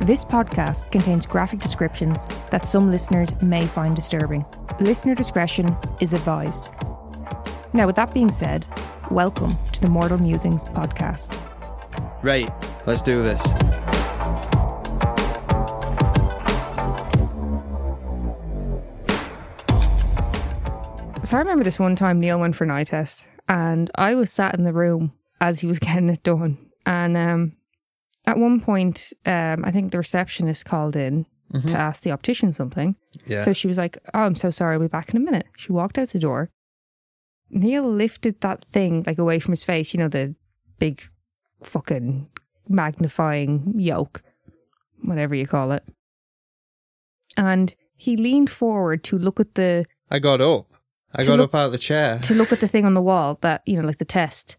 This podcast contains graphic descriptions that some listeners may find disturbing. Listener discretion is advised. Now, with that being said, welcome to the Mortal Musings podcast. Right, let's do this. So I remember this one time Neil went for an eye test, and I was sat in the room as he was getting it done. And um, at one point, um, I think the receptionist called in to ask the optician something. Yeah. So she was like, "Oh, I'm so sorry. I'll be back in a minute." She walked out the door. Neil lifted that thing like away from his face. You know the big fucking magnifying yoke, whatever you call it. And he leaned forward to look at the I got up. I got look- up out of the chair. to look at the thing on the wall that you know, like the test.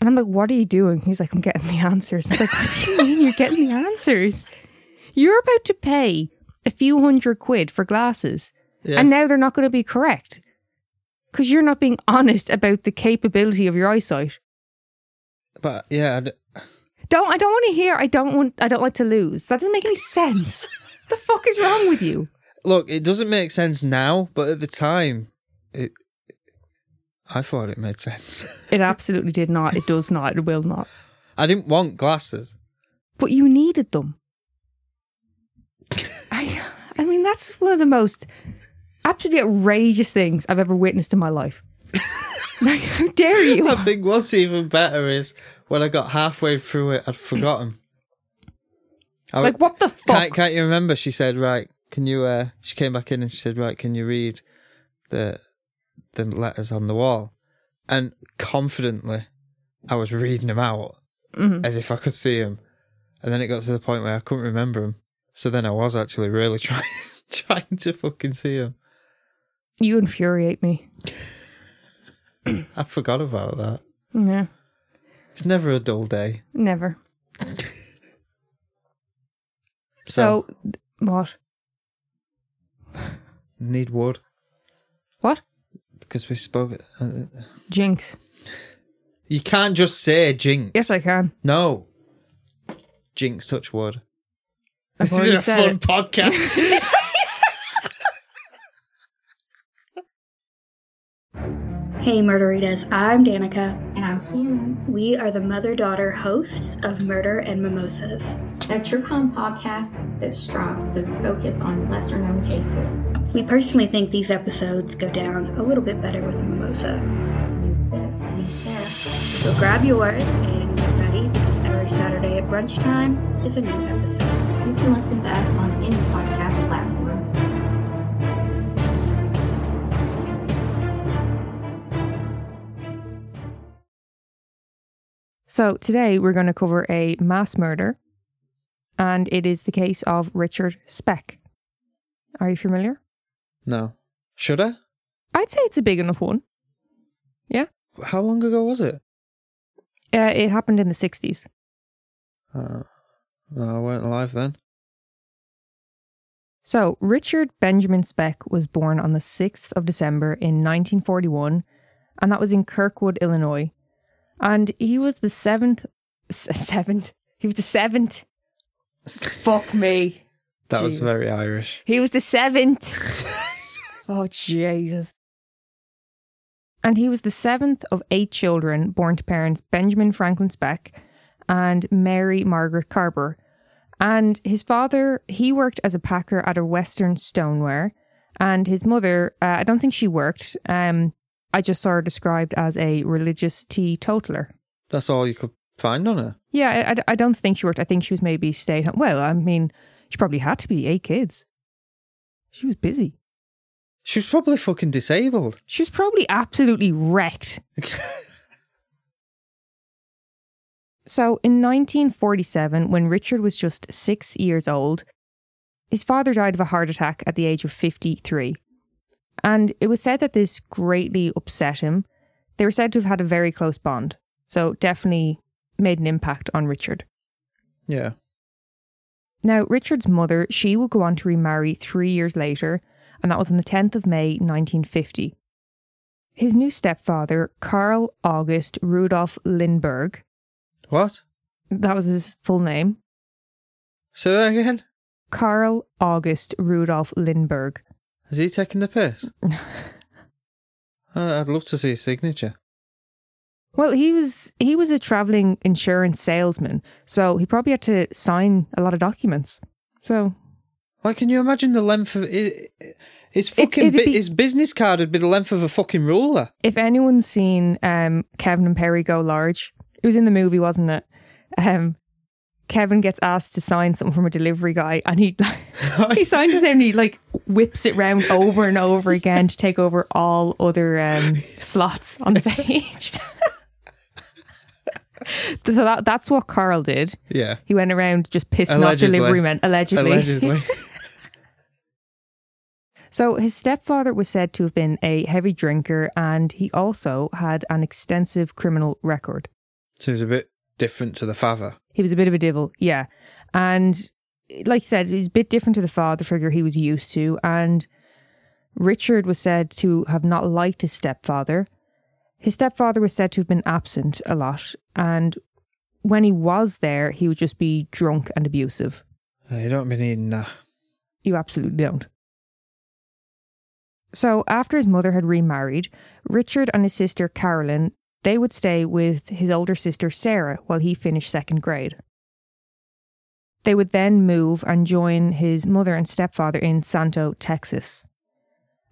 And I'm like, "What are you doing?" He's like, "I'm getting the answers." I'm like, "What do you mean you're getting the answers? You're about to pay a few hundred quid for glasses, Yeah. and now they're not going to be correct because you're not being honest about the capability of your eyesight." But yeah, I d- Don't I don't want to hear. I don't want. I don't like to lose. That doesn't make any sense. the fuck is wrong with you? look, it doesn't make sense now, but at the time, it. I thought it made sense. It absolutely did not. It does not. It will not. I didn't want glasses. But you needed them. I, I mean, that's one of the most absolutely outrageous things I've ever witnessed in my life. like, how dare you? I think what's even better is when I got halfway through it, I'd forgotten. I Like, what the fuck? Can't, can't you remember? She said, "Right, can you?" uh She came back in and she said, "Right, can you read the the letters on the wall?" And confidently, I was reading them out Mm-hmm. as if I could see them. And then it got to the point where I couldn't remember them. So then I was actually really trying trying to fucking see them. You infuriate me. I forgot about that. Yeah, It's never a dull day. never. So, So, what? need wood What? Because we spoke. Uh, Jinx. you can't just say jinx. Yes, I can. No. Jinx touch wood. I've This is a fun it. podcast. Hey Murderitas, I'm Danica. I'm Shannon, We are the mother daughter hosts of Murder and Mimosas. a true crime podcast that strives to focus on lesser known cases. We personally think these episodes go down a little bit better with a mimosa. You sip, we share. So grab yours and get ready because every Saturday at brunch time is a new episode. You can listen to us on any podcast So, today we're going to cover a mass murder, and it is the case of Richard Speck. Are you familiar? no. Should I? I'd say it's a big enough one. Yeah. How long ago was it? Uh, it happened in the 60s. Uh, well, I weren't alive then. So, Richard Benjamin Speck was born on the 6th of December in 1941, and that was in Kirkwood, Illinois. And he was the seventh, seventh, he was the seventh. Fuck me. That was very Irish. He was the seventh. oh, Jesus. And he was the seventh of eight children born to parents Benjamin Franklin Speck and Mary Margaret Carbaugh. And his father, he worked as a packer at a Western stoneware. And his mother, uh, I don't think she worked. Um, I just saw her described as a religious teetotaler. That's all you could find on her. Yeah, I, I- I don't think she worked. I think she was maybe stay at home. Well, I mean, she probably had to be eight kids. She was busy. She was probably fucking disabled. She was probably absolutely wrecked. So, in 1947, when Richard was just six years old, his father died of a heart attack at the age of 53. And it was said that this greatly upset him. They were said to have had a very close bond. So, definitely made an impact on Richard. Yeah. Now, Richard's mother, she would go on to remarry three years later, and that was on the 10th of May, 1950. His new stepfather, Carl August Rudolf Lindbergh, What? that was his full name. Say that again. Karl August Rudolf Lindbergh. Is he taking the piss? I'd love to see his signature. Well, he was he was a traveling insurance salesman, so he probably had to sign a lot of documents. So Like, can you imagine the length of it? His fucking it'd be- his business card would be the length of a fucking ruler. if anyone's seen um, Kevin and Perry Go Large, it was in the movie, wasn't it? Um, Kevin gets asked to sign something from a delivery guy, and he he signs it and he like whips it round over and over again to take over all other um, slots on the page. so that that's what Carl did. Yeah, He went around just pissing Allegedly. off delivery men, allegedly. allegedly. So his stepfather was said to have been a heavy drinker, and he also had an extensive criminal record. so a bit different to the father. He was a bit of a devil, yeah. And like I said, he's a bit different to the father figure he was used to. And Richard was said to have not liked his stepfather. His stepfather was said to have been absent a lot. And when he was there, he would just be drunk and abusive. You don't be needing that. You absolutely don't. So after his mother had remarried, Richard and his sister Carolyn, they would stay with his older sister Sarah while he finished second grade. They would then move and join his mother and stepfather in Santo, Texas.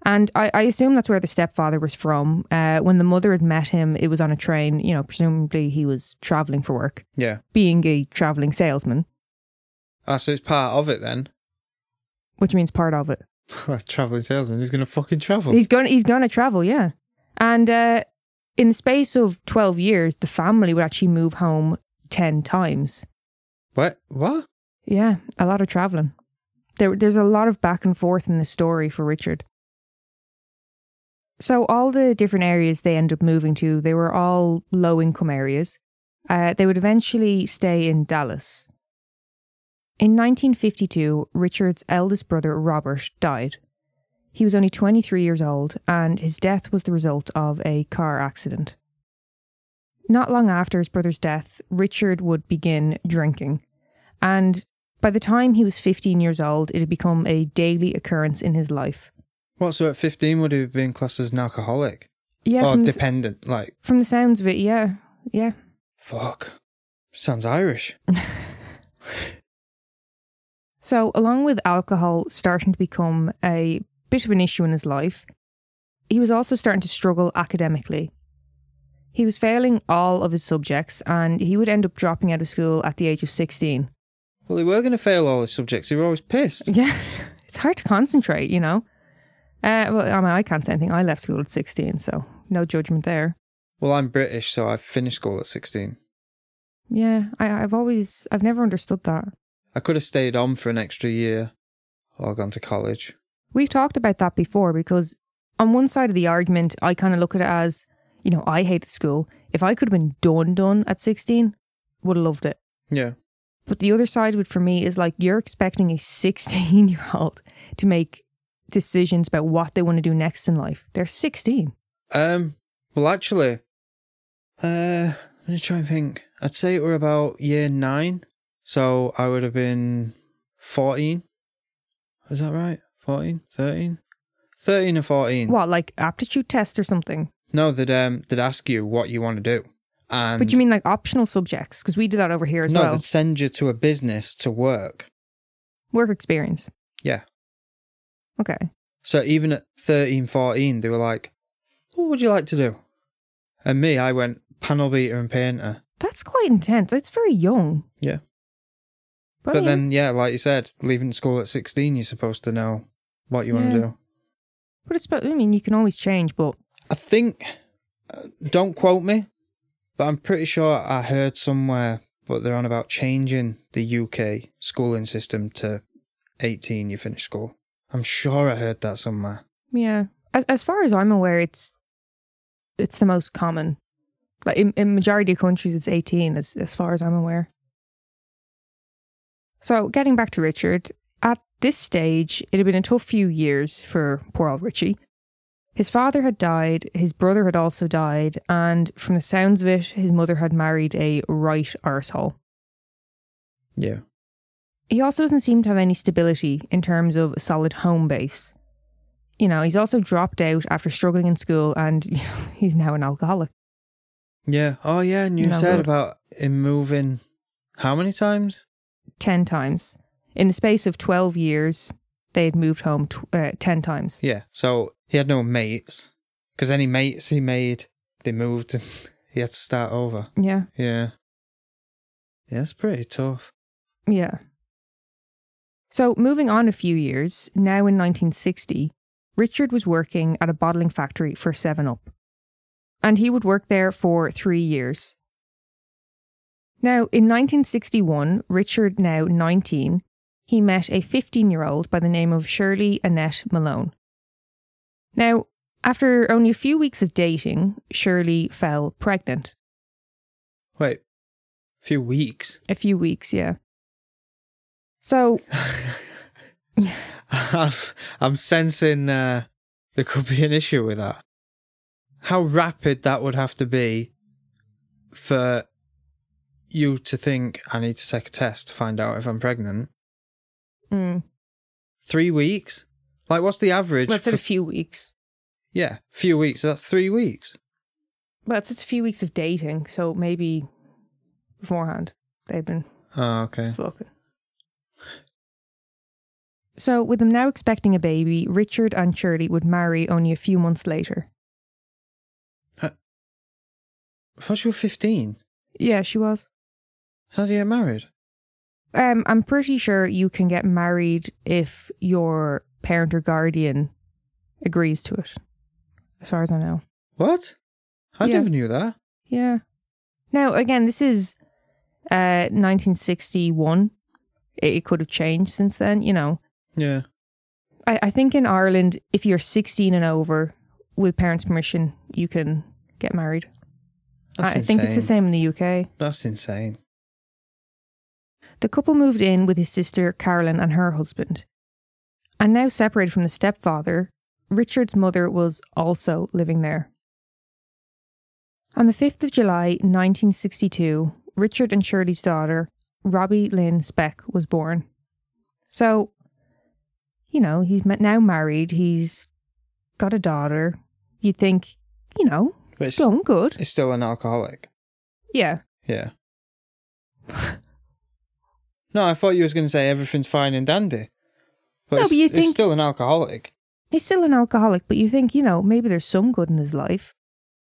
And I, I assume that's where the stepfather was from. Uh, when the mother had met him, it was on a train. You know, presumably he was traveling for work, Yeah. being a traveling salesman, Ah, so it's part of it then. which means part of it. Traveling salesman. He's gonna fucking travel. He's going. He's going to travel. Yeah, and uh, in the space of twelve years, the family would actually move home ten times. what? What? Yeah, a lot of traveling. There, there's a lot of back and forth in the story for Richard. So all the different areas they end up moving to, they were all low income areas. Uh, they would eventually stay in Dallas. In 1952, Richard's eldest brother Robert died. He was only 23 years old, and his death was the result of a car accident. Not long after his brother's death, Richard would begin drinking. And by the time he was 15 years old, it had become a daily occurrence in his life. What? So at fifteen would he have been classed as an alcoholic Yeah, or from the, dependent? Like from the sounds of it, yeah, yeah. fuck. Sounds Irish. So, along with alcohol starting to become a bit of an issue in his life, he was also starting to struggle academically. He was failing all of his subjects and he would end up dropping out of school at the age of 16. Well, they were going to fail all his subjects. They were always pissed. Yeah, it's hard to concentrate, you know? Uh, well, I mean, I can't say anything. I left school at 16, so no judgment there. Well, I'm British, so I finished school at 16. Yeah, I, I've always, I've never understood that. I could have stayed on for an extra year or gone to college. We've talked about that before because on one side of the argument, I kind of look at it as, you know, I hated school. If I could have been done, done at 16, would have loved it. Yeah. But the other side it for me is like you're expecting a 16 year old to make decisions about what they want to do next in life. They're 16. Um. Well, actually, uh, let me try and think. I'd say it were about year nine, so I would have been fourteen. Is that right? 14, 13? 13 or fourteen. What, like aptitude test or something? No, they'd um they'd ask you what you want to do, and But you mean like optional subjects? Because we do that over here as no, well. they'd send you to a business to work. Work experience. Yeah. Okay. So even at 13, 14, they were like, "What would you like to do?" And me, I went panel beater and painter. That's quite intense. That's very young. Yeah. But, then, yeah, like you said, leaving school at 16, you're supposed to know what you want to do. But it's, about, I mean, you can always change, but I think, uh, don't quote me, but I'm pretty sure I heard somewhere, but they're on about changing the UK schooling system to 18, you finish school. I'm sure I heard that somewhere. Yeah, as as far as I'm aware, it's it's the most common. Like in, in majority of countries, it's 18. As as far as I'm aware. So getting back to Richard, this stage, it had been a tough few years for poor old Richie. His father had died, his brother had also died, and from the sounds of it, his mother had married a right arsehole. Yeah. he also doesn't seem to have any stability in terms of a solid home base. You know, he's also dropped out after struggling in school and he's now an alcoholic. Yeah. Oh, yeah. And you No said good. about him moving how many times? 10 times. In the space of 12 years, they had moved home tw- uh, 10 times. Yeah. So he had no mates. Because any mates he made, they moved and he had to start over. Yeah. Yeah. Yeah, it's pretty tough. Yeah. So, moving on a few years, now in 1960, Richard was working at a bottling factory for 7 Up. And he would work there for three years. Now, in 1961, Richard, now 19, he met a 15 year old by the name of Shirley Annette Malone. Now, after only a few weeks of dating, Shirley fell pregnant. Wait, a few weeks. A few weeks, yeah. So, I'm, I'm sensing uh, there could be an issue with that. How rapid that would have to be for you to think I need to take a test to find out if I'm pregnant. Mm, Three weeks? Like, what's the average? let's say for- a few weeks. yeah, few weeks. So That's three weeks. Well, it's just a few weeks of dating, so maybe beforehand they'd been Oh, okay. fucking. So, with them now expecting a baby, Richard and Shirley would marry only a few months later. I thought you were 15. Yeah, she was. How do you get married? Um, I'm pretty sure you can get married if your parent or guardian agrees to it, as far as I know. What? I Yeah. never knew that. Yeah. Now, again, this is uh, 1961. It, it could have changed since then, you know. Yeah. I, I think in Ireland, if you're 16 and over, with parents' permission, you can get married. That's I think it's the same in the UK. That's insane. The couple moved in with his sister Carolyn and her husband. And now separated from the stepfather, Richard's mother was also living there. On the 5th of July 1962, Richard and Shirley's daughter, Robbie Lynn Speck, was born. So, you know, he's now married, he's got a daughter. You'd think, you know, But it's going good. He's still an alcoholic. Yeah. Yeah. no, I thought you was going to say everything's fine and dandy. But No, it's, but you think- still an alcoholic. He's still an alcoholic, but you think, you know, maybe there's some good in his life.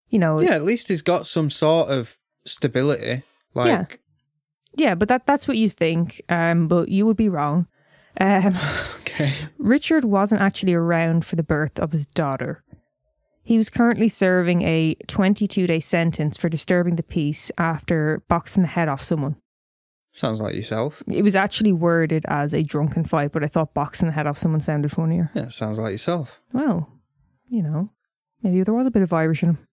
You know, Yeah, at least he's got some sort of stability. Like, Yeah. Yeah, but that that's what you think. Um, but you would be wrong. Um, okay. Richard wasn't actually around for the birth of his daughter. He was currently serving a 22 day sentence for disturbing the peace after boxing the head off someone. Sounds like yourself. It was actually worded as a drunken fight, but I thought boxing the head off someone sounded funnier. Yeah, sounds like yourself. Well, you know, maybe there was a bit of Irish in him.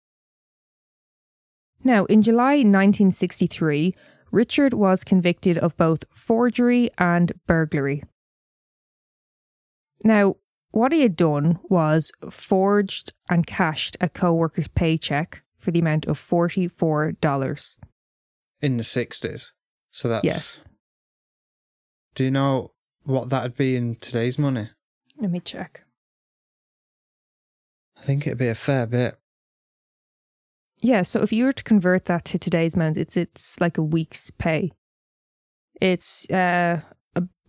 Now, in July 1963, Richard was convicted of both forgery and burglary. Now, what he had done was forged and cashed a co worker's paycheck for the amount of $44. In the 60s. So that's. Yes. Do you know what that'd be in today's money? Let me check. I think it'd be a fair bit. Yeah, so if you were to convert that to today's amount, it's it's like a week's pay. It's uh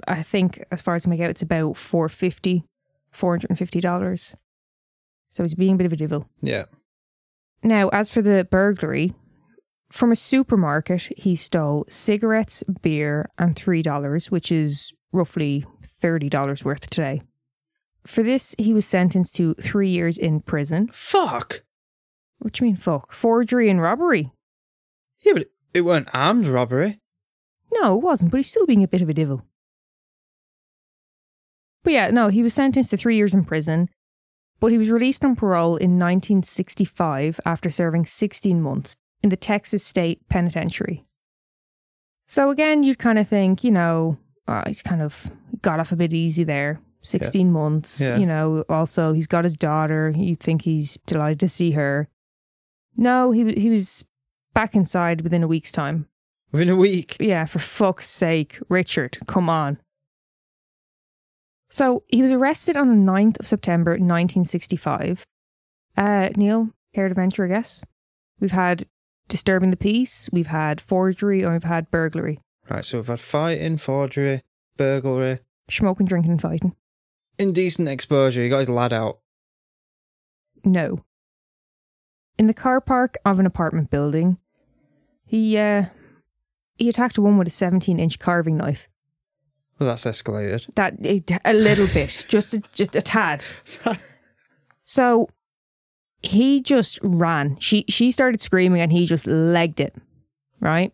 I think as far as I make out, it's about 450 $450. So he's being a bit of a devil. Yeah. Now, as for the burglary, from a supermarket, he stole cigarettes, beer, and $3, which is roughly $30 worth today. For this, he was sentenced to three years in prison. Fuck! What do you mean, fuck? Forgery and robbery? Yeah, but it, weren't armed robbery. No, it wasn't, but he's still being a bit of a devil. But yeah, no, he was sentenced to three years in prison, but he was released on parole in 1965 after serving 16 months in the Texas State Penitentiary. So again, you'd kind of think, you know, oh, he's kind of got off a bit easy there. 16 months, Yeah. you know, also he's got his daughter. You'd think he's delighted to see her. No, he, he was back inside within a week's time. Within a week. Yeah, for fuck's sake, Richard, come on. So he was arrested on the 9th of September 1965. Uh, Neil, care to venture, I guess? We've had disturbing the peace, we've had forgery, and we've had burglary. Right, so we've had fighting, forgery, burglary, Smoking, drinking, and fighting. indecent exposure. He got his lad out. No. In the car park of an apartment building, he uh he attacked a woman with a 17 inch carving knife. Well, that's escalated. That it, a little bit, just a, just a tad. So he just ran. She she started screaming and he just legged it. Right?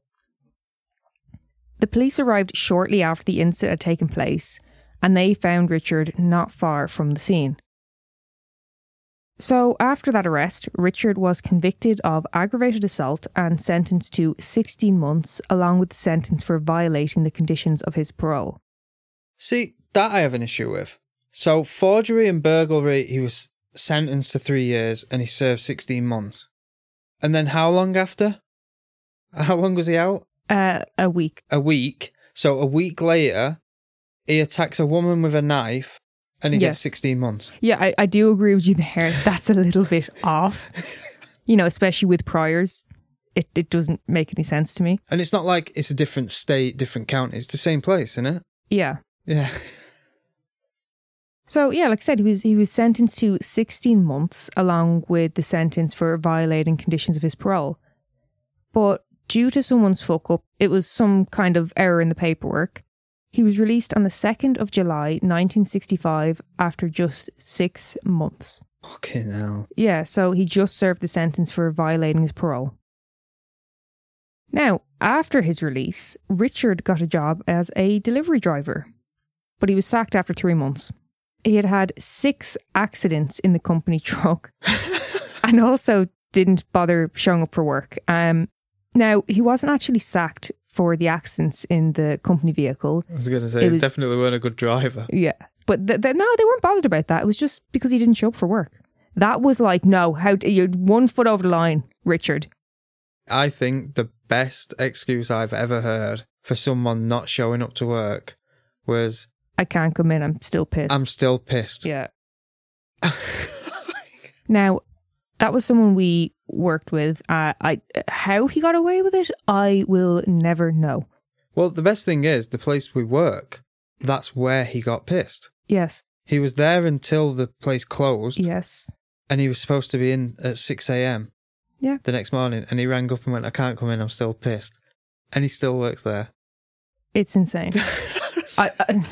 The police arrived shortly after the incident had taken place and they found Richard not far from the scene. So, after that arrest, Richard was convicted of aggravated assault and sentenced to 16 months, along with the sentence for violating the conditions of his parole. See, that I have an issue with. So, forgery and burglary, he was sentenced to three years and he served 16 months. And then how long after? How long was he out? Uh, a week. A week. So, a week later, he attacks a woman with a knife and he Yes. gets 16 months. Yeah, I, I do agree with you there. That's a little bit off. You know, especially with priors. It, it doesn't make any sense to me. And it's not like it's a different state, different county. It's the same place, isn't it? Yeah. Yeah. So yeah, like I said, he was he was sentenced to 16 months along with the sentence for violating conditions of his parole. But due to someone's fuck up, it was some kind of error in the paperwork. He was released on the 2nd of July 1965 after just 6 months. Fucking hell. Yeah, so he just served the sentence for violating his parole. Now, after his release, Richard got a job as a delivery driver, but he was sacked after three months. He had had six accidents in the company truck and also didn't bother showing up for work. Um, now, he wasn't actually sacked for the accidents in the company vehicle. I was going to say, It he was- definitely weren't a good driver. Yeah. But th- th- no, they weren't bothered about that. It was just because he didn't show up for work. That was like, no, how you're one foot over the line, Richard. I think the best excuse I've ever heard for someone not showing up to work was, I can't come in. I'm still pissed. I'm still pissed. yeah. Now, that was someone we worked with. Uh, I how he got away with it, I will never know. Well, the best thing is, the place we work, that's where he got pissed. Yes, He was there until the place closed, yes, and he was supposed to be in at 6 a.m. Yeah. The next morning, and he rang up and went, I can't come in, I'm still pissed. And he still works there. it's insane. I, I,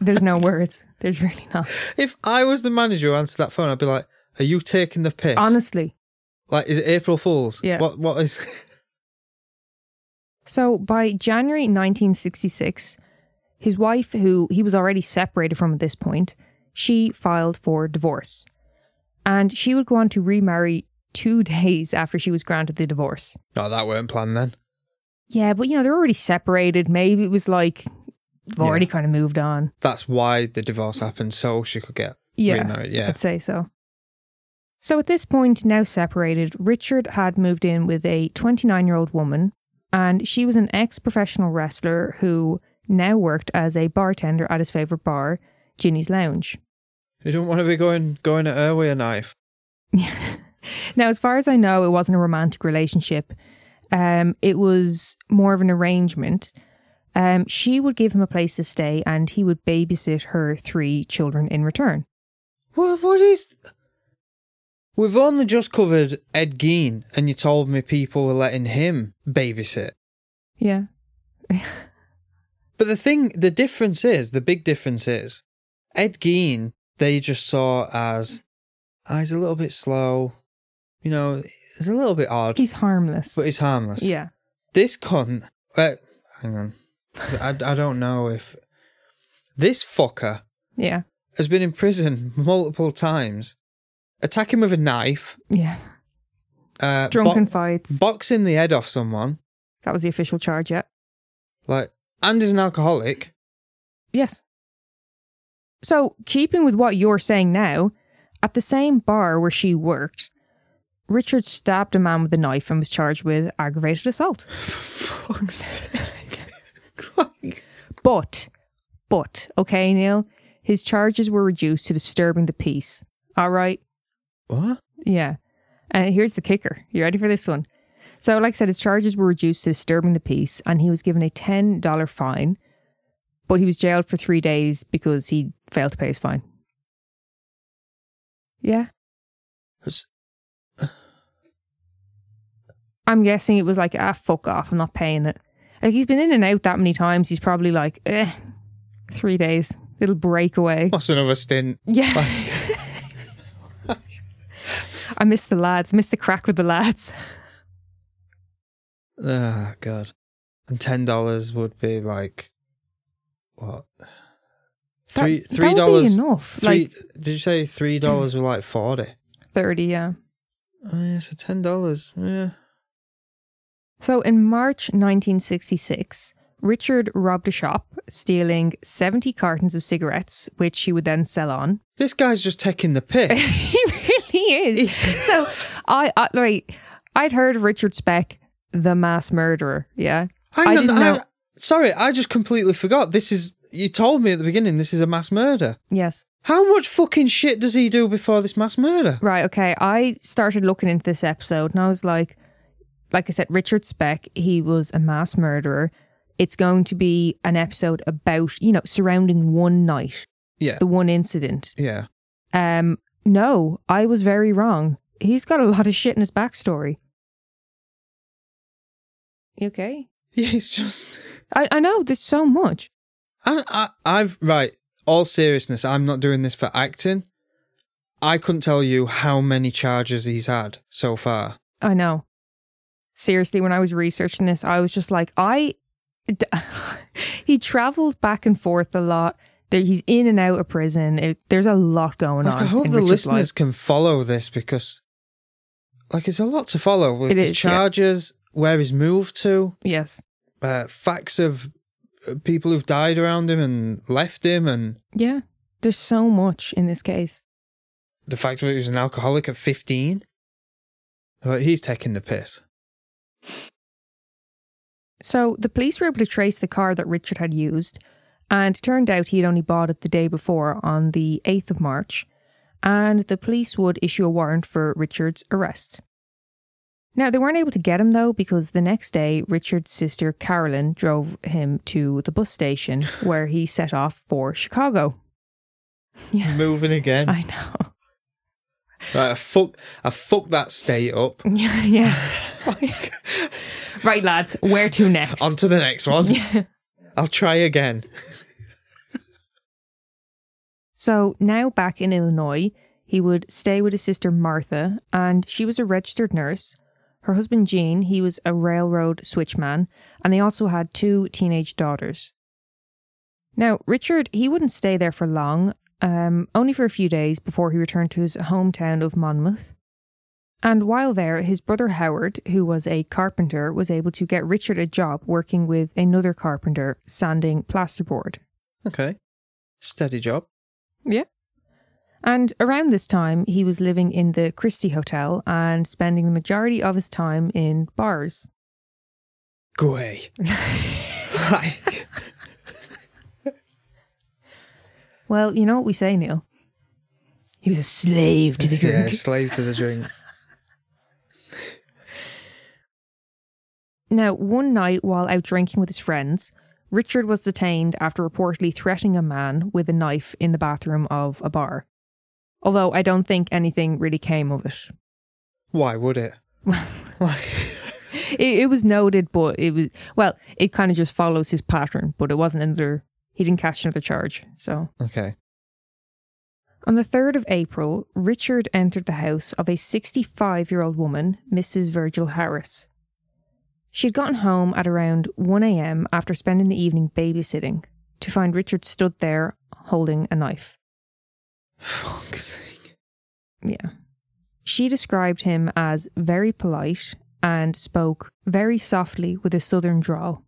there's no words. There's really not. If I was the manager who answered that phone, I'd be like, Are you taking the piss? Honestly. Like, is it April Fool's? Yeah. What? What is. So by January 1966, his wife, who he was already separated from at this point, she filed for divorce. And she would go on to remarry two days after she was granted the divorce. No, that weren't planned then. Yeah, but you know, they're already separated. Maybe it was like they've already kind of moved on. That's why the divorce happened, so she could get Yeah, remarried. Yeah. I'd say so. So at this point, now separated, Richard had moved in with a 29 year old woman, and she was an ex professional wrestler who now worked as a bartender at his favourite bar, Ginny's Lounge. You don't want to be going going at her with a knife. Now, as far as I know, it wasn't a romantic relationship. Um, it was more of an arrangement. Um, she would give him a place to stay, and he would babysit her three children in return. What? What is? We've only just covered Ed Gein, and you told me people were letting him babysit. Yeah, But the thing, the difference is, the big difference is, Ed Gein, they just saw as, ah, he's a little bit slow, you know, he's a little bit odd, he's harmless. but he's harmless. yeah, This cunt, uh, hang on, I, I don't know if this fucker yeah, has been in prison multiple times, attacking with a knife, yeah. uh, Drunken bo- fights. boxing the head off someone, that was the official charge. Yeah. like, and is an alcoholic. Yes. So, keeping with what you're saying now, at the same bar where she worked, Richard stabbed a man with a knife and was charged with aggravated assault. For Fuck's sake. But, but, okay, Neil, his charges were reduced to disturbing the peace. All right? what? Yeah. And here's the kicker. You ready for this one? So, like I said, his charges were reduced to disturbing the peace, and he was given a $10 fine, but he was jailed for three days because he failed to pay his fine. Yeah. It's- I'm guessing it was like, ah, fuck off, I'm not paying it. Like, he's been in and out that many times, he's probably like, eh, three days, little breakaway. What's another stint? Yeah. I miss the lads, miss the crack with the lads. Oh, God. And $10 would be like, what? Three, That- three that would be dollars. enough. Three, Like did you say three dollars were like forty? 30, yeah. Oh yeah, so ten dollars. Yeah. So in March 1966, Richard robbed a shop, stealing 70 cartons of cigarettes, which he would then sell on. This guy's just taking the piss. he really is. so I, I right, I'd heard of Richard Speck, the mass murderer. Yeah. I, I didn't I- know- sorry, I just completely forgot. This is you told me at the beginning. This is a mass murder. Yes. How much fucking shit does he do before this mass murder? Right. Okay. I started looking into this episode and I was like, like I said, Richard Speck, he was a mass murderer. It's going to be an episode about, you know, surrounding one night, Yeah. the one incident. Yeah. Um, no, I was very wrong. He's got a lot of shit in his backstory. You okay? Yeah. He's just. I, I know, there's so much. I'm, I, I've right. All seriousness, I'm not doing this for acting. I couldn't tell you how many charges he's had so far. I know. Seriously, when I was researching this, I was just like, I. he travels back and forth a lot. There, he's in and out of prison. It, there's a lot going Like, on. I hope the Richard's listeners life. can follow this because, like, it's a lot to follow with It the is, yeah. charges, where he's moved to, Yes. uh, facts of uh, people who've died around him and left him, and Yeah. There's so much in this case. the fact that he was an alcoholic at 15. But he's taking the piss. So the police were able to trace the car that Richard had used, and it turned out he had only bought it the day before on the 8th of March, and the police would issue a warrant for Richard's arrest. Now, they weren't able to get him though, because the next day, Richard's sister Carolyn drove him to the bus station where he set off for Chicago. Yeah, Moving again. I know. Right, I fuck, I fucked that state up. Yeah, yeah. right, lads, where to next? On to the next one. Yeah. I'll try again. So now back in Illinois, he would stay with his sister Martha, and she was a registered nurse. Her husband Gene, he was a railroad switchman, and they also had two teenage daughters. Now, Richard, he wouldn't stay there for long, um, only for a few days before he returned to his hometown of Monmouth. And while there, his brother Howard, who was a carpenter, was able to get Richard a job working with another carpenter sanding plasterboard. Okay. Steady job. Yeah. And around this time, he was living in the Christie Hotel and spending the majority of his time in bars. Go away. Like, Well, you know what we say, Neil? He was a slave to the drink. yeah, slave to the drink. Now, one night while out drinking with his friends, Richard was detained after reportedly threatening a man with a knife in the bathroom of a bar. Although I don't think anything really came of it. Why would it? like, It, it was noted, but it was, well, it kind of just follows his pattern, but it wasn't another, he didn't catch another charge. So okay. On the 3rd of April, Richard entered the house of a 65 year old woman, Mrs. Virgil Harris. She had gotten home at around 1am after spending the evening babysitting to find Richard stood there holding a knife. Fuck's sake. Yeah. She described him as very polite and spoke very softly with a southern drawl.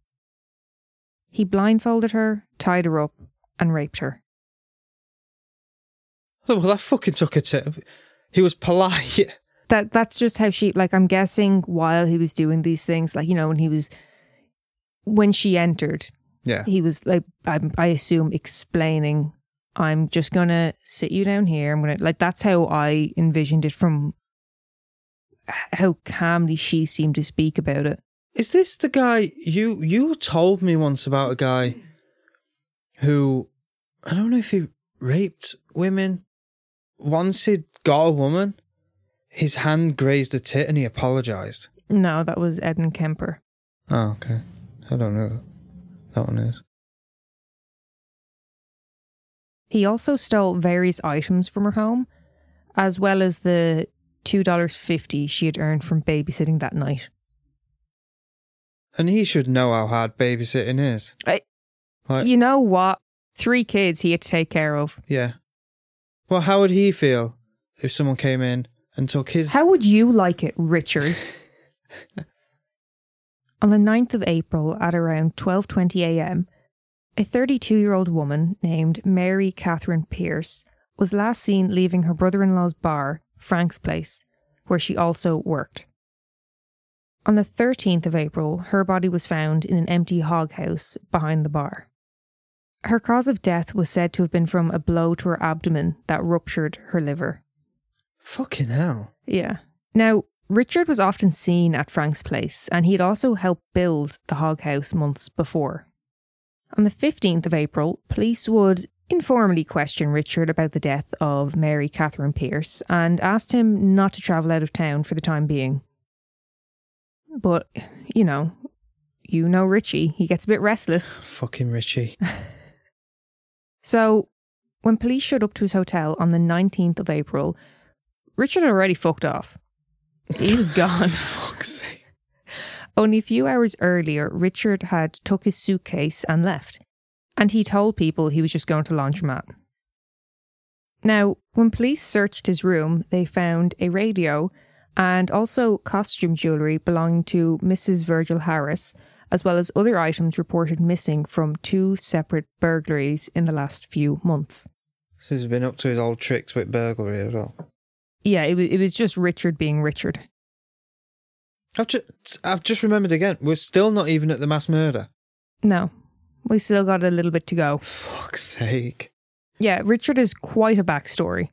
He blindfolded her, tied her up, and raped her. Oh, well, that fucking took a tip. He was polite. that that's just how she like I'm guessing while he was doing these things, like, you know, when he was when she entered, Yeah. he was like I, I assume explaining i'm just gonna sit you down here i'm gonna like that's how i envisioned it from how calmly she seemed to speak about it Is this the guy you you told me once about a guy who I don't know if he raped women. Once he'd got a woman, his hand grazed a tit and he apologized. no that was edmund kemper Oh, okay. I don't know that. That one is. he also stole various items from her home as well as the $2.50 she had earned from babysitting that night And he should know how hard babysitting is. I- Like, you know what three kids he had to take care of yeah. Well, how would he feel if someone came in and took his. How would you like it, Richard? On the 9th of April at around 12:20 a.m., a 32-year-old woman named Mary Catherine Pierce was last seen leaving her brother-in-law's bar, Frank's Place, where she also worked. On the 13th of April, her body was found in an empty hog house behind the bar. Her cause of death was said to have been from a blow to her abdomen that ruptured her liver. Fucking hell. Yeah. Now, Richard was often seen at Frank's place, and he'd also helped build the hog house months before. On the 15th of April, police would informally question Richard about the death of Mary Catherine Pierce and asked him not to travel out of town for the time being. But, you know, you know Richie, he gets a bit restless. Fucking Richie. So, when police showed up to his hotel on the 19th of April, Richard had already fucked off. He was gone. Fuck's sake. Only a few hours earlier, Richard had took his suitcase and left, and he told people he was just going to laundromat. Now, when police searched his room, they found a radio and also costume jewellery belonging to Mrs. Virgil Harris, as well as other items reported missing from two separate burglaries in the last few months. So he's been up to his old tricks with burglary as well. Yeah, it was, it was just Richard being Richard. I've just, I've just remembered again, we're still not even at the mass murder. No, we still got a little bit to go. Fuck's sake. Yeah, Richard is quite a backstory.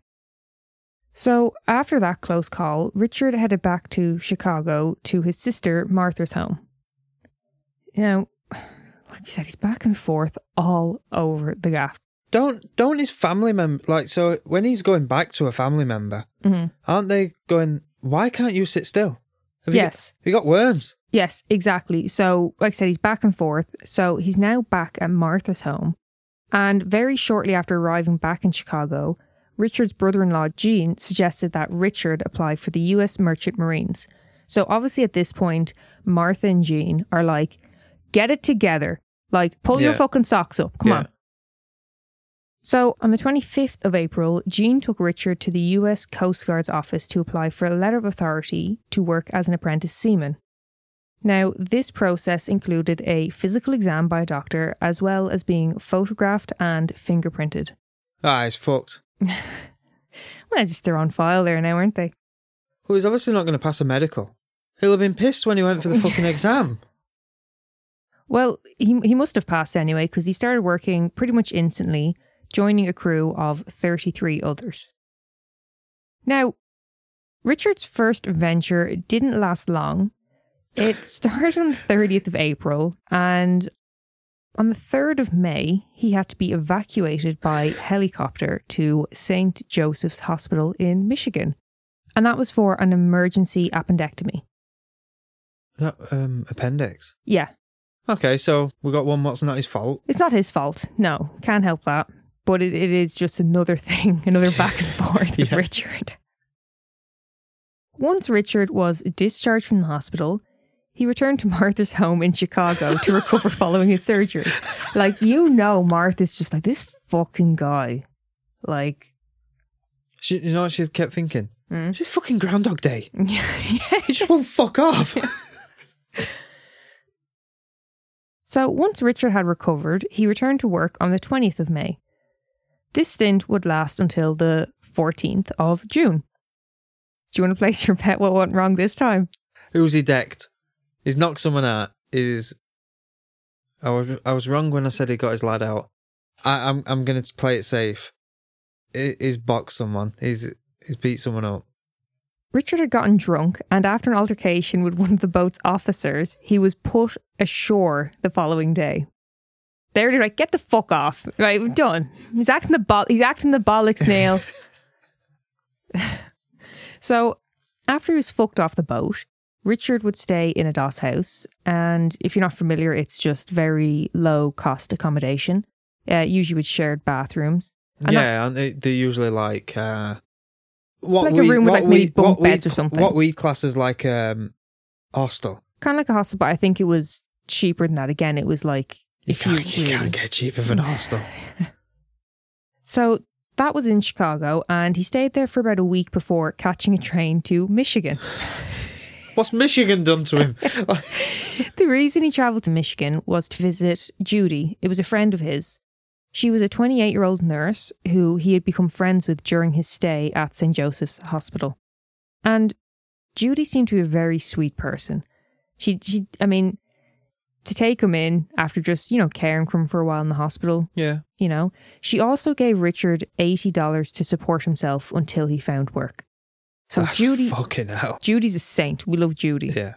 So, after that close call, Richard headed back to Chicago to his sister Martha's home. You know, like you said, he's back and forth all over the gaff. Don't don't his family member like so when he's going back to a family member, Mhm. aren't they going? Why can't you sit still? Have you Yes. got, have you got worms? Yes, exactly. So, like I said, he's back and forth. So, he's now back at Martha's home. And very shortly after arriving back in Chicago, Richard's brother in law, Gene, suggested that Richard apply for the US Merchant Marines. So, obviously, at this point, Martha and Gene are like, get it together. Like, pull your fucking socks up. Come Yeah. on. So, on the 25th of April, Gene took Richard to the US Coast Guard's office to apply for a letter of authority to work as an apprentice seaman. Now, this process included a physical exam by a doctor, as well as being photographed and fingerprinted. Ah, he's fucked. Well, just they're on file there now, aren't they? Well, he's obviously not going to pass a medical. He'll have been pissed when he went for the fucking exam. Well, he, he must have passed anyway, because he started working pretty much instantly, joining a crew of 33 others. Now, Richard's first venture didn't last long. It started on the 30th of April, and on the 3rd of May, he had to be evacuated by helicopter to St. Joseph's Hospital in Michigan. And that was for an emergency appendectomy. That um appendix. Yeah, Okay, so we got one what's not his fault. It's not his fault. No, can't help that. But it, it is just another thing, another back and forth with Yeah. Richard. Once Richard was discharged from the hospital, he returned to Martha's home in Chicago to recover following his surgery. Like, you know, Martha's just like, this fucking guy. Like, She, you know what she kept thinking? Hmm? It's fucking Groundhog Day. yeah. He just won't fuck off. So once Richard had recovered, he returned to work on the 20th of May. This stint would last until the 14th of June. Do you want to place your bet what went wrong this time? Who's he decked? He's knocked someone out. Is I was I was wrong when I said he got his lad out. I, I'm I'm gonna play it safe. He's boxed someone. He's he's beat someone up. Richard had gotten drunk, and after an altercation with one of the boat's officers, he was put ashore the following day. They're like, "Get the fuck off!" Right, we're done. He's acting the bol- He's acting the bollocks Neil. so, after he was fucked off the boat, Richard would stay in a Doss house, and if you're not familiar, it's just very low cost accommodation. Uh, usually with shared bathrooms. And that- yeah, and they they're usually like uh, what Like a room with, what like, maybe bunk beds or something. What we class as like um hostel. kind of like a hostel, but I think it was cheaper than that. Again, it was like You if you, can't, you really- can't get cheaper than a hostel. So that was in Chicago, and he stayed there for about a week before catching a train to Michigan. What's Michigan done to him? the reason he traveled to Michigan was to visit Judy. It was a friend of his. She was a 28 year old nurse who he had become friends with during his stay at St. Joseph's Hospital. And Judy seemed to be a very sweet person. She, she, I mean, to take him in after just, you know, caring for him for a while in the hospital, yeah. you know. She also gave Richard $80 to support himself until he found work. So Ah, Judy, Fucking hell. Judy's a saint. We love Judy. Yeah.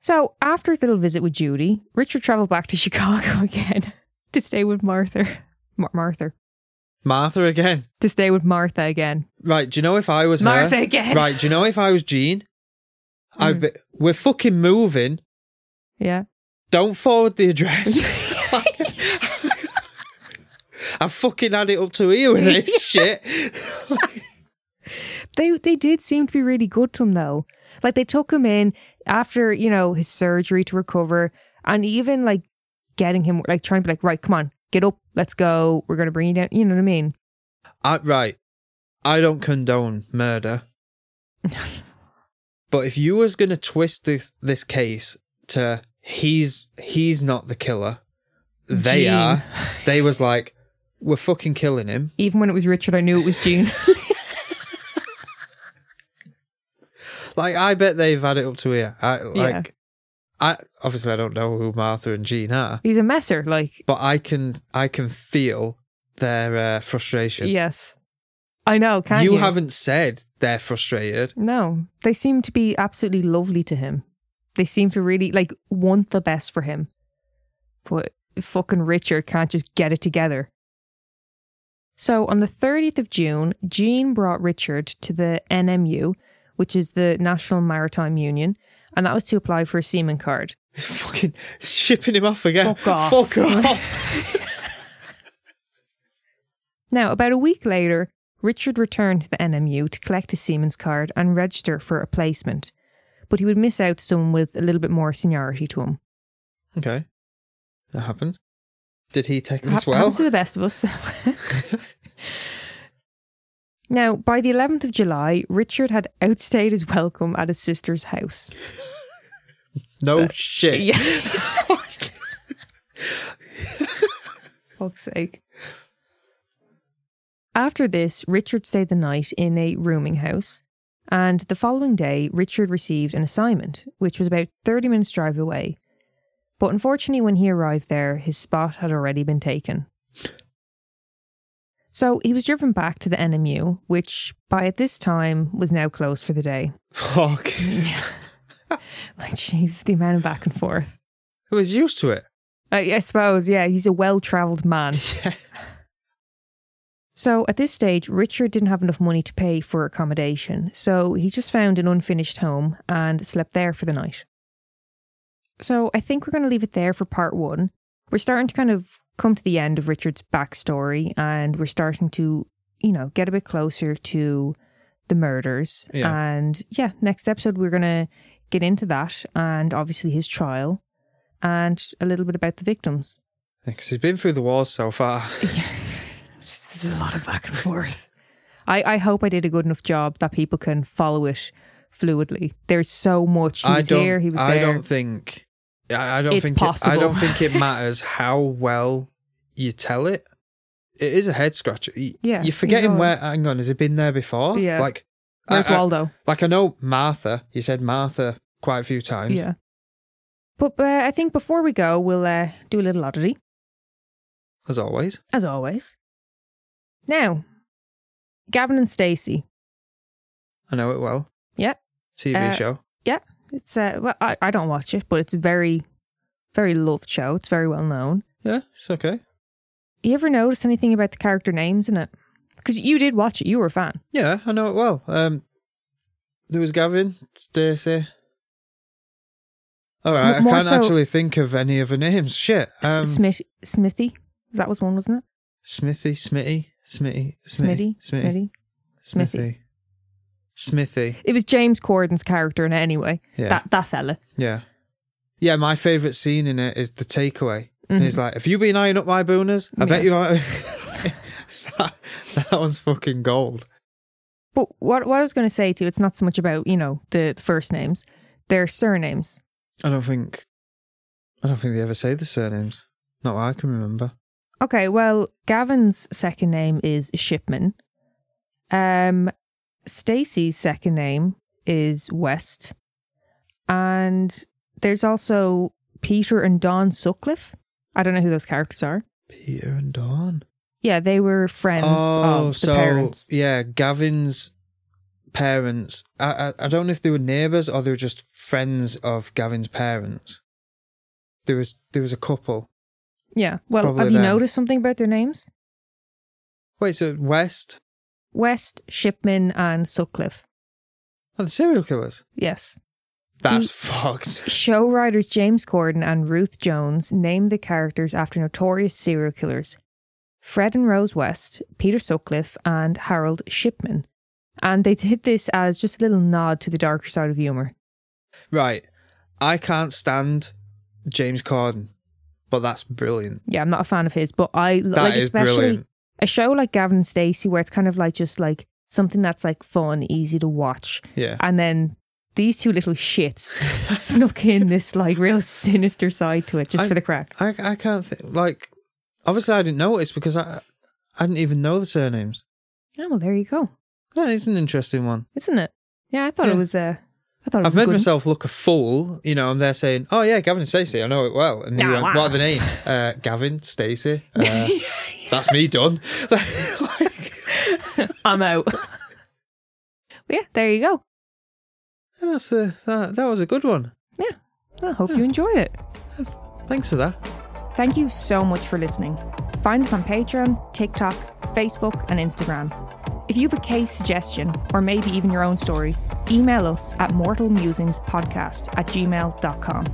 So after his little visit with Judy, Richard travelled back to Chicago again to stay with Martha. Mar- Martha. Martha again. To stay with Martha again. Right, do you know if I was her? Martha again. Right, do you know if I was Gene? Mm. be, we're fucking moving. Yeah. Don't forward the address. I fucking had it up to here with this shit. They they did seem to be really good to him though. Like they took him in after, you know, his surgery to recover and even like getting him like trying to be like, right, come on, get up, let's go. We're gonna bring you down. You know what I mean? I, right, I don't condone murder. but if you was gonna twist this this case to he's he's not the killer, they are. They was like, we're fucking killing him. Even when it was Richard, I knew it was Gene. Like I bet they've had it up to here. I like I obviously I don't know who Martha and Gene are, He's a messer, like but I can I can feel their uh, frustration. yes. I know, can't you? you haven't said they're frustrated. No, they seem to be absolutely lovely to him. They seem to really like want the best for him. But fucking Richard can't just get it together. So on the 30th of June, Gene brought Richard to the NMU, which is the National Maritime Union, and that was to apply for a seaman card. Fucking shipping him off again. Fuck off. Fuck off. Now, about a week later, Richard returned to the NMU to collect his seaman's card and register for a placement, but he would miss out to someone with a little bit more seniority to him. okay, that happened. Did he take this Hap- well? Happens to the best of us. now, by the 11th of July, Richard had outstayed his welcome at his sister's house. No shit. Yeah. Fuck's sake. After this, Richard stayed the night in a rooming house, and the following day, Richard received an assignment, which was about 30 minutes' drive away. But unfortunately, when he arrived there, his spot had already been taken. So he was driven back to the NMU, which by at this time was now closed for the day. Fuck. Like, jeez, the amount of back and forth. Who was used to it? I, I suppose, yeah, he's a well travelled man. Yeah. So at this stage, Richard didn't have enough money to pay for accommodation, so he just found an unfinished home and slept there for the night. So I think we're going to leave it there for part one. We're starting to kind of come to the end of Richard's backstory and we're starting to, you know, get a bit closer to the murders. Yeah. And yeah, next episode, we're going to get into that and obviously his trial and a little bit about the victims. Because he's been through the wars so far. There's a lot of back and forth. I, I hope I did a good enough job that people can follow it fluidly. There's so much. He I was don't. here. He was I there. don't think. I, I don't It's think. It, I don't think it matters how well you tell it. It is a head scratcher. You, Yeah, You're forgetting all- where. Hang on, has it been there before? Yeah. Like Where's I- I- Waldo? Like I know Martha. You said Martha quite a few times. Yeah. But uh, I think before we go, we'll uh, do a little oddity, As always. as always. Now, Gavin and Stacey. I know it well. Yeah. TV Uh, show. Yeah, it's uh, well, I, I don't watch it, but it's a very, very loved show. It's very well known. Yeah, it's okay. You ever notice anything about the character names in it? Because you did watch it, you were a fan. Yeah, I know it well. Um, there was Gavin, Stacey. All right, M- I can't so- actually think of any of the names. Shit. Um, Smith, Smithy, that was one, wasn't it? Smithy, Smitty, Smitty, Smitty, Smitty, Smitty. Smithy, Smithy. It was James Corden's character in it anyway. Yeah, That that fella. yeah, yeah. My favorite scene in it is the takeaway. Mhm. he's like, "Have you been eyeing up my booners? I bet you are." that, that was fucking gold. But what what I was going to say to you, it's not so much about you know the, the first names, their surnames. I don't think, I don't think they ever say the surnames. Not what I can remember. Okay, well, Gavin's second name is Shipman. Um, Stacey's second name is West, and there's also Peter and Dawn Sutcliffe. I don't know who those characters are. Peter and Dawn. Yeah, they were friends oh, of the so parents. yeah, Gavin's parents. I, I I don't know if they were neighbours or they were just friends of Gavin's parents. There was there was a couple. Yeah. Well, Probably have you them. noticed something about their names? Wait, so West? West, Shipman, and Sutcliffe. Oh, the serial killers. Yes. That's The- fucked. Show writers James Corden and Ruth Jones named the characters after notorious serial killers Fred and Rose West, Peter Sutcliffe, and Harold Shipman. And they did this as just a little nod to the darker side of humour. Right. I can't stand James Corden, but that's brilliant. Yeah, I'm not a fan of his, but I That like is especially brilliant. A show like Gavin and Stacey where it's kind of like just like something that's like fun, easy to watch. Yeah. And then these two little shits snuck in this like real sinister side to it just I- for the crack. I I can't think like obviously I didn't notice because I I didn't even know the surnames. Oh, well, there you go. That is an interesting one. Isn't it? Yeah, I thought Yeah. it was. Uh, I thought it was I've a made good. myself look a fool. You know, I'm there saying, "Oh yeah, Gavin and Stacey, I know it well." And you went, wow. "What are the names?" Uh, Gavin, Stacey. Uh, that's me done. Like, I'm out. But yeah, there you go. that's a, that, that was a good one. Yeah, I hope you enjoyed it. Thanks for that. Thank you so much for listening. Find us on Patreon, TikTok, Facebook, and Instagram. If you have a case suggestion, or maybe even your own story, email us at mortalmusingspodcast at gmail.com.